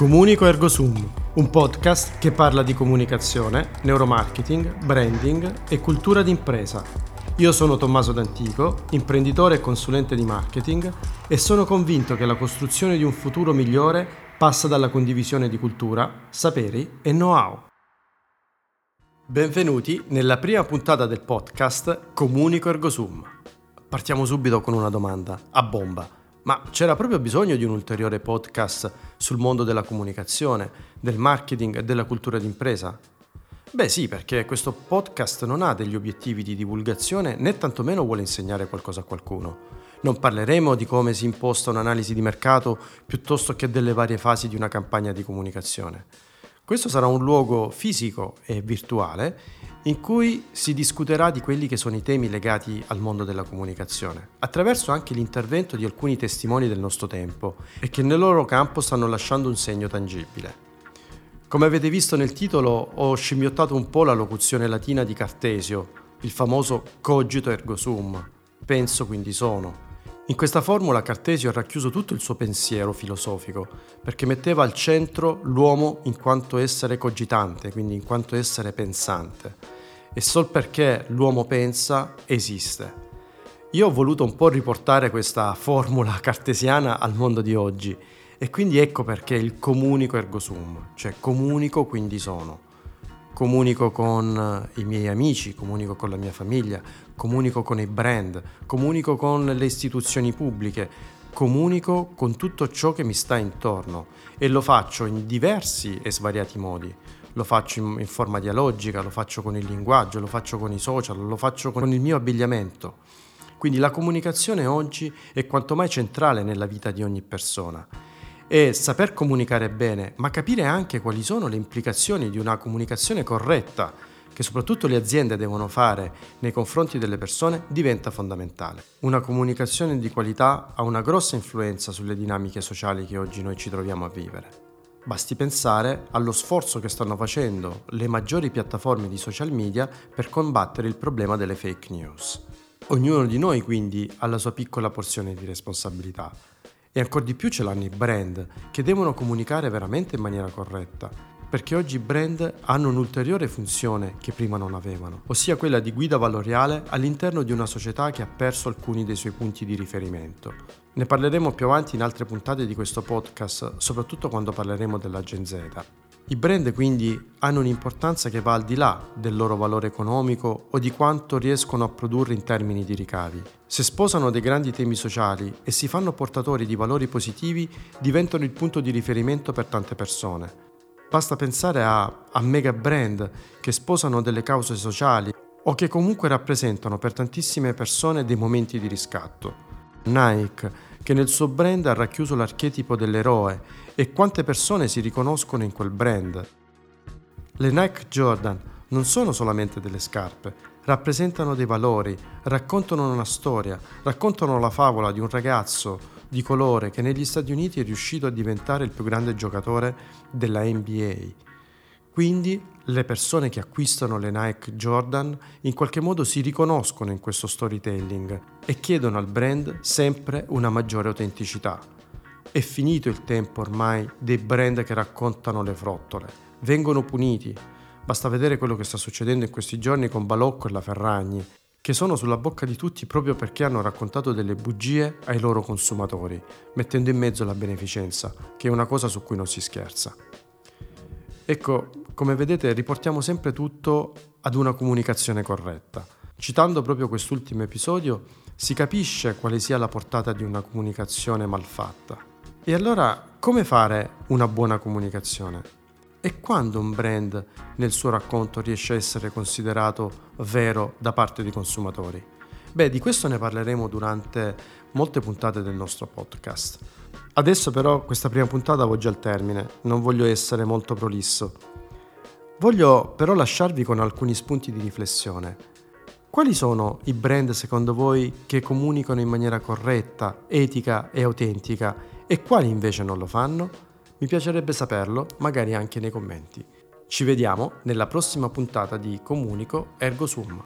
Comunico Ergo Sum, un podcast che parla di comunicazione, neuromarketing, branding e cultura d'impresa. Io sono Tommaso D'Antico, imprenditore e consulente di marketing e sono convinto che la costruzione di un futuro migliore passa dalla condivisione di cultura, saperi e know-how. Benvenuti nella prima puntata del podcast Comunico Ergo Sum. Partiamo subito con una domanda, a bomba. Ma c'era proprio bisogno di un ulteriore podcast sul mondo della comunicazione, del marketing e della cultura d'impresa? Beh sì, perché questo podcast non ha degli obiettivi di divulgazione né tantomeno vuole insegnare qualcosa a qualcuno. Non parleremo di come si imposta un'analisi di mercato piuttosto che delle varie fasi di una campagna di comunicazione. Questo sarà un luogo fisico e virtuale in cui si discuterà di quelli che sono i temi legati al mondo della comunicazione, attraverso anche l'intervento di alcuni testimoni del nostro tempo e che nel loro campo stanno lasciando un segno tangibile. Come avete visto nel titolo, ho scimmiottato un po' la locuzione latina di Cartesio, il famoso cogito ergo sum, penso quindi sono, in questa formula Cartesio ha racchiuso tutto il suo pensiero filosofico, perché metteva al centro l'uomo in quanto essere cogitante, quindi in quanto essere pensante. E sol perché l'uomo pensa, esiste. Io ho voluto un po' riportare questa formula cartesiana al mondo di oggi e quindi ecco perché il comunico ergo sum, cioè comunico quindi sono comunico con i miei amici, comunico con la mia famiglia, comunico con i brand, comunico con le istituzioni pubbliche, comunico con tutto ciò che mi sta intorno e lo faccio in diversi e svariati modi. Lo faccio in, in forma dialogica, lo faccio con il linguaggio, lo faccio con i social, lo faccio con il mio abbigliamento. Quindi la comunicazione oggi è quanto mai centrale nella vita di ogni persona e saper comunicare bene, ma capire anche quali sono le implicazioni di una comunicazione corretta che soprattutto le aziende devono fare nei confronti delle persone diventa fondamentale. Una comunicazione di qualità ha una grossa influenza sulle dinamiche sociali che oggi noi ci troviamo a vivere. Basti pensare allo sforzo che stanno facendo le maggiori piattaforme di social media per combattere il problema delle fake news. Ognuno di noi quindi ha la sua piccola porzione di responsabilità e ancora di più ce l'hanno i brand, che devono comunicare veramente in maniera corretta, perché oggi i brand hanno un'ulteriore funzione che prima non avevano, ossia quella di guida valoriale all'interno di una società che ha perso alcuni dei suoi punti di riferimento. Ne parleremo più avanti in altre puntate di questo podcast, soprattutto quando parleremo della Gen Z. I brand quindi hanno un'importanza che va al di là del loro valore economico o di quanto riescono a produrre in termini di ricavi. Se sposano dei grandi temi sociali e si fanno portatori di valori positivi, diventano il punto di riferimento per tante persone. Basta pensare a, a mega brand che sposano delle cause sociali o che comunque rappresentano per tantissime persone dei momenti di riscatto. Nike, che nel suo brand ha racchiuso l'archetipo dell'eroe e quante persone si riconoscono in quel brand. Le Nike Jordan non sono solamente delle scarpe, rappresentano dei valori, raccontano una storia, raccontano la favola di un ragazzo di colore che negli Stati Uniti è riuscito a diventare il più grande giocatore della NBA quindi le persone che acquistano le Nike Jordan in qualche modo si riconoscono in questo storytelling e chiedono al brand sempre una maggiore autenticità. È finito il tempo ormai dei brand che raccontano le frottole, vengono puniti. Basta vedere quello che sta succedendo in questi giorni con Balocco e la Ferragni, che sono sulla bocca di tutti proprio perché hanno raccontato delle bugie ai loro consumatori, mettendo in mezzo la beneficenza, che è una cosa su cui non si scherza. Ecco, come vedete riportiamo sempre tutto ad una comunicazione corretta. Citando proprio quest'ultimo episodio si capisce quale sia la portata di una comunicazione malfatta. E allora come fare una buona comunicazione? E quando un brand nel suo racconto riesce a essere considerato vero da parte dei consumatori? Beh, di questo ne parleremo durante molte puntate del nostro podcast. Adesso però questa prima puntata volge al termine, non voglio essere molto prolisso. Voglio però lasciarvi con alcuni spunti di riflessione. Quali sono i brand secondo voi che comunicano in maniera corretta, etica e autentica e quali invece non lo fanno? Mi piacerebbe saperlo, magari anche nei commenti. Ci vediamo nella prossima puntata di Comunico Ergo Sum.